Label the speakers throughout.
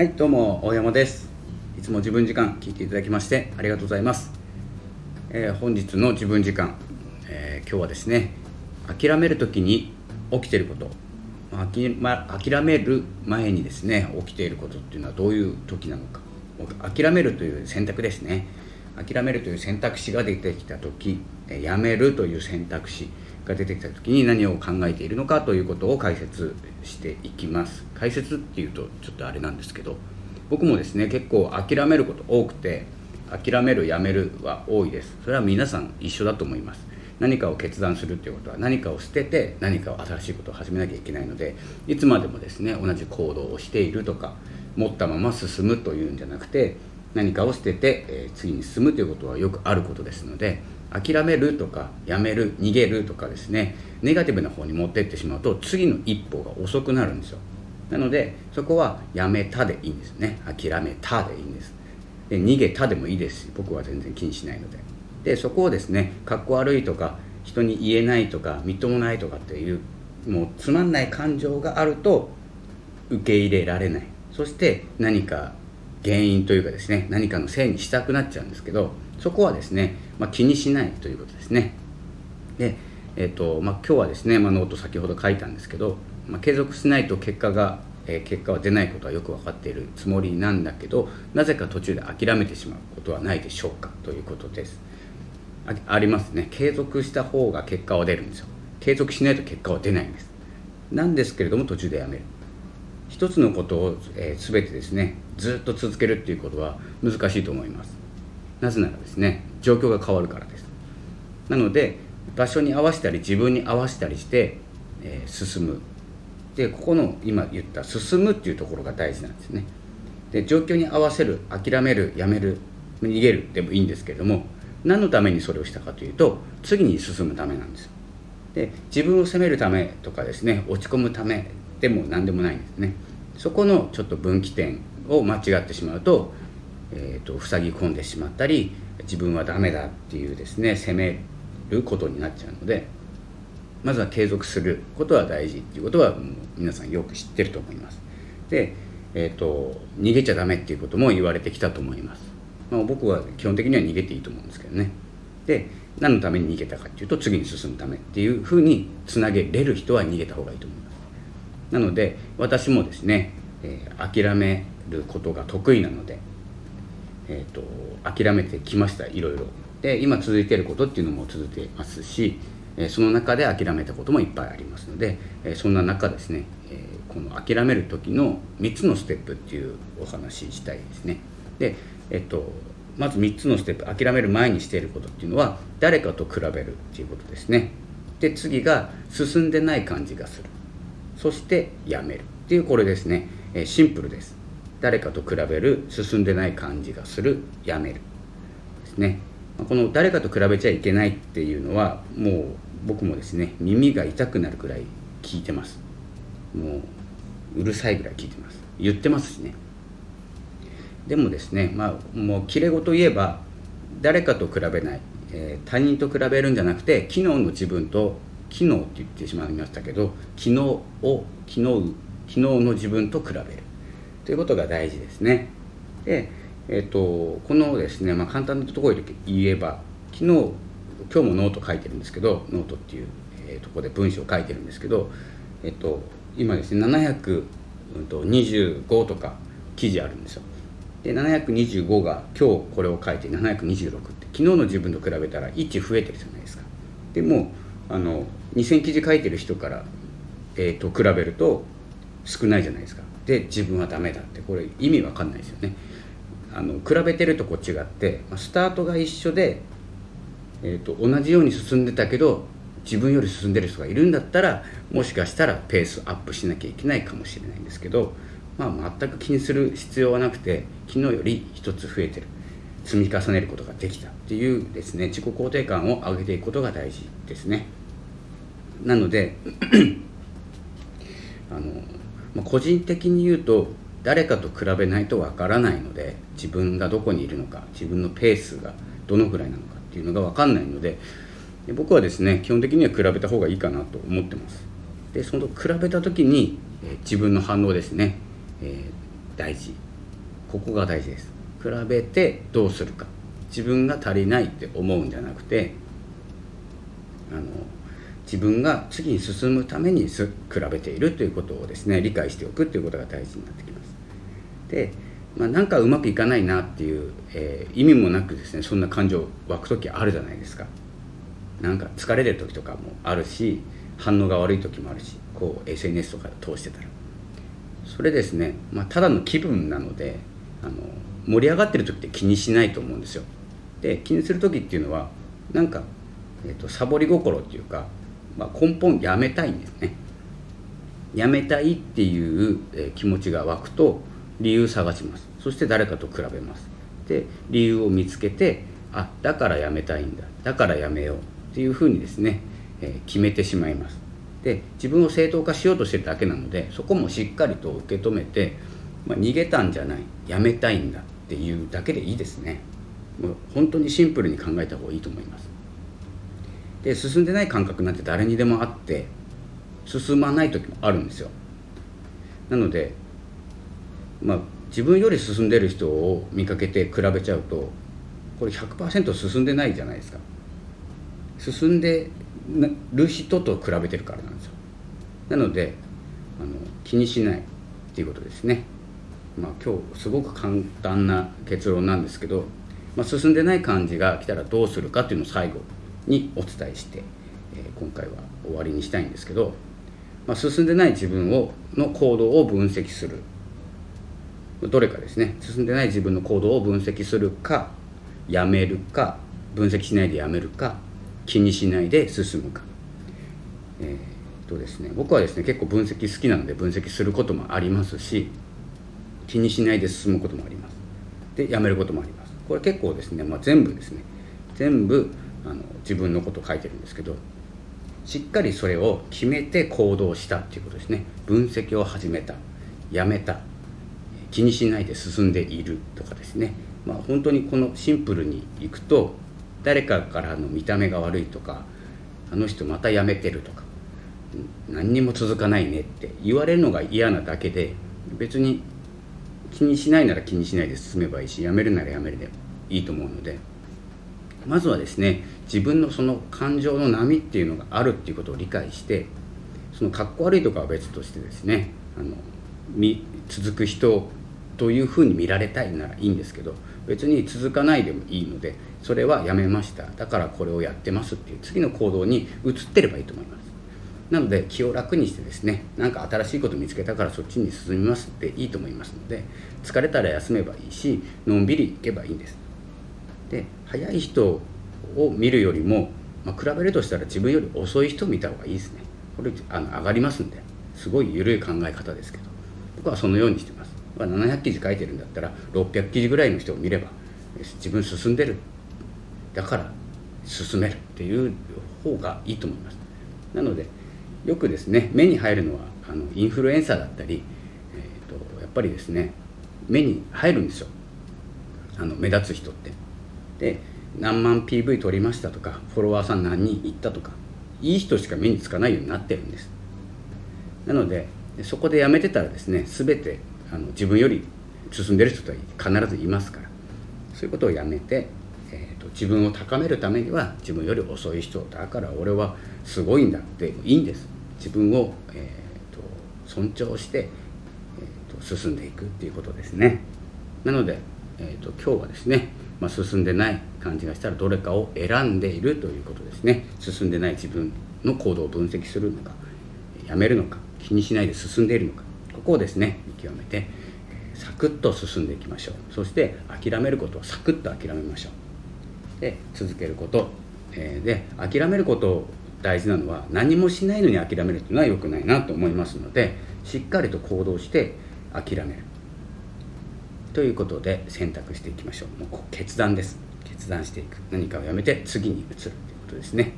Speaker 1: はいどうも大山です。いつも自分時間聞いていただきましてありがとうございます、えー、本日の自分時間、えー、今日はですね諦める時に起きていること。諦,、ま、諦める前にですね起きていることっていうのはどういう時なのか。諦めるという選択ですね。諦めるという選択肢が出てきた時やめるという選択肢。が出てきた時に何を考えているのかということを解説していきます。解説っていうとちょっとあれなんですけど僕もですね結構諦めること多くて諦めるやめるは多いです。それは皆さん一緒だと思います。何かを決断するっていうことは何かを捨てて何かを新しいことを始めなきゃいけないのでいつまでもですね同じ行動をしているとか持ったまま進むというんじゃなくて何かを捨てて、え、次に進むということはよくあることですので諦めるとかやめる逃げるとかですねネガティブな方に持っていってしまうと次の一歩が遅くなるんですよ。なのでそこはやめたでいいんですね。諦めたでいいんです。で逃げたでもいいですし僕は全然気にしないので。でそこをですねかっこ悪いとか人に言えないとかみっともないとかっていうもうつまんない感情があると受け入れられない。そして何か原因というかですね何かのせいにしたくなっちゃうんですけどそこはですね、まあ、気にしないということですね。で、えーとまあ、今日はですね、まあ、ノート先ほど書いたんですけど、まあ、継続しないと結果が、えー、結果は出ないことはよく分かっているつもりなんだけどなぜか途中で諦めてしまうことはないでしょうかということです。あありますね。継続した方が結果は出るんですよ。継続しないと結果は出ないんです。なんですけれども途中でやめる。一つのことを、えー、全てですねずっと続けるっていうことは難しいと思います。なぜならですね状況が変わるからです。なので場所に合わせたり自分に合わせたりして、えー、進む。でここの今言った進むっていうところが大事なんですね。で状況に合わせる諦めるやめる逃げるでもいいんですけれども何のためにそれをしたかというと次に進むためなんです。で自分を責めるためとかですね落ち込むためでも何でもないんですね。そこのちょっと分岐点を間違ってしまうと,、えーと、塞ぎ込んでしまったり自分はダメだっていうですね責めることになっちゃうのでまずは継続することは大事っていうことはもう皆さんよく知ってると思います。で、えーと、逃げちゃダメっていうことも言われてきたと思います、まあ、僕は基本的には逃げていいと思うんですけどね。で何のために逃げたかっていうと次に進むためっていうふうにつなげれる人は逃げた方がいいと思います。なので私もですね、えー、諦めることが得意なので、えーと、諦めてきましたいろいろ。で今続いていることっていうのも続いてますし、えー、その中で諦めたこともいっぱいありますので、えー、そんな中ですね、え、この諦める時の3つのステップっていうお話したいですね。でえっ、とまず3つのステップ諦める前にしていることっていうのは誰かと比べるっていうことですね。で次が進んでない感じがする。そしてやめる。っていうこれですね、えシンプルです。誰かと比べる進んでない感じがするやめるですね。この誰かと比べちゃいけないっていうのはもう僕もですね耳が痛くなるくらい聞いてます。もううるさいぐらい聞いてます。言ってますしね。でもですねまあもうきれごと言えば誰かと比べない、えー、他人と比べるんじゃなくて昨日の自分と機能って言ってしまいましたけど昨日を昨日昨日の自分と比べる。ということが大事ですね。で、えーと、このですね、まあ、簡単なところで言えば昨日今日もノート書いてるんですけどノートっていう、えー、とこで文章を書いてるんですけど、えーと、今ですね725とか記事あるんですよ。で725が今日これを書いて726って昨日の自分と比べたら1増えてるじゃないですか。でもあの2000記事書いてる人から、えー、と比べると少ないじゃないですか。で自分はダメだって。これ意味わかんないですよね。あの比べてるとこ違ってスタートが一緒で、えーと、同じように進んでたけど自分より進んでる人がいるんだったらもしかしたらペースアップしなきゃいけないかもしれないんですけど、まあ、全く気にする必要はなくて昨日より一つ増えてる。積み重ねることができたっていうですね自己肯定感を上げていくことが大事ですね。なので あの、まあ、個人的に言うと誰かと比べないとわからないので自分がどこにいるのか自分のペースがどのぐらいなのかっていうのが分かんないので僕はですね基本的には比べた方がいいかなと思ってます。でその比べた時に、え、自分の反応ですね、えー、大事。ここが大事です。比べてどうするか。自分が足りないって思うんじゃなくてあの自分が次に進むために比べているということをですね理解しておくということが大事になってきます。で、まあ、なんかうまくいかないなっていう、えー、意味もなくですねそんな感情湧く時あるじゃないですか。なんか疲れてる時とかもあるし反応が悪い時もあるしこう SNS とか通してたら。それですね、まあ、ただの気分なのであの盛り上がってる時って気にしないと思うんですよ。で気にする時っていうのはなんか、えーと、サボり心っていうか、まあ、根本やめたいんですね。やめたいっていう、え気持ちが湧くと理由探します。そして誰かと比べます。で理由を見つけてあだからやめたいんだ。だからやめようっていうふうにですね、えー、決めてしまいます。で自分を正当化しようとしてるだけなのでそこもしっかりと受け止めて、まあ、逃げたんじゃない。やめたいんだっていうだけでいいですね。もう本当にシンプルに考えた方がいいと思います。で進んでない感覚なんて誰にでもあって進まない時もあるんですよ。なのでまあ自分より進んでる人を見かけて比べちゃうとこれ100%進んでないじゃないですか。進んでる人と比べてるからなんですよ。なのであの気にしないっていうことですね。まあ今日すごく簡単な結論なんですけどまあ、進んでない感じが来たらどうするかっていうのを最後にお伝えして、えー、今回は終わりにしたいんですけど、まあ、進んでない自分をの行動を分析する。どれかですね。進んでない自分の行動を分析するかやめるか分析しないでやめるか気にしないで進むか、えーとですね、僕はですね結構分析好きなので分析することもありますし気にしないで進むこともあります。でやめることもあります。これ結構ですね、まあ、全部ですね。全部あの自分のこと書いてるんですけどしっかりそれを決めて行動したっていうことですね。分析を始めた。やめた。気にしないで進んでいるとかですね。まあ本当にこのシンプルにいくと誰かからの見た目が悪いとかあの人また辞めてるとか何にも続かないねって言われるのが嫌なだけで別に気にしないなら気にしないで進めばいいしやめるならやめるでいいと思うので。まずはですね自分のその感情の波っていうのがあるっていうことを理解してそのかっこ悪いとかは別としてですねあの続く人というふうに見られたいならいいんですけど別に続かないでもいいのでそれはやめました。だからこれをやってますっていう次の行動に移ってればいいと思います。なので気を楽にしてですね何か新しいこと見つけたからそっちに進みますっていいと思いますので疲れたら休めばいいしのんびり行けばいいんです。で早い人を見るよりも、まあ、比べるとしたら自分より遅い人を見た方がいいですね。これあの上がりますんですごい緩い考え方ですけど。僕はそのようにしてます、ま、700記事書いてるんだったら600記事ぐらいの人を見れば自分進んでる。だから進めるっていう方がいいと思います。なのでよくですね目に入るのはあのインフルエンサーだったり、えーと、やっぱりですね目に入るんですよ。あの目立つ人って。で何万 PV 撮りましたとかフォロワーさん何人いったとかいい人しか目につかないようになってるんです。なのでそこでやめてたらですね全てあの自分より進んでる人とは必ずいますから。そういうことをやめて、えーと自分を高めるためには自分より遅い人だから俺はすごいんだっていいんです。自分を、えーと、尊重して、えーと、進んでいくっていうことですね。なので、えーと、今日はですね、まあ、進んでない感じがしたらどれかを選んでいるということですね。進んでない自分の行動を分析するのかやめるのか気にしないで進んでいるのかここをですね見極めてサクッと進んでいきましょう。そして諦めることをサクッと諦めましょう。で続けること、で諦めること大事なのは何もしないのに諦めるっていうのは良くないなと思いますのでしっかりと行動して諦める。ということで選択していきましょう。もう決断です。決断していく。何かをやめて次に移るということですね。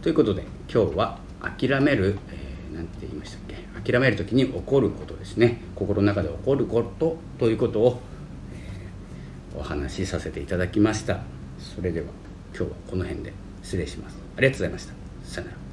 Speaker 1: ということで今日は諦める、えー、て言いましたっけ？諦める時に起こることですね。心の中で起こることということを、えー、お話しさせていただきました。それでは今日はこの辺で失礼します。ありがとうございました。さよなら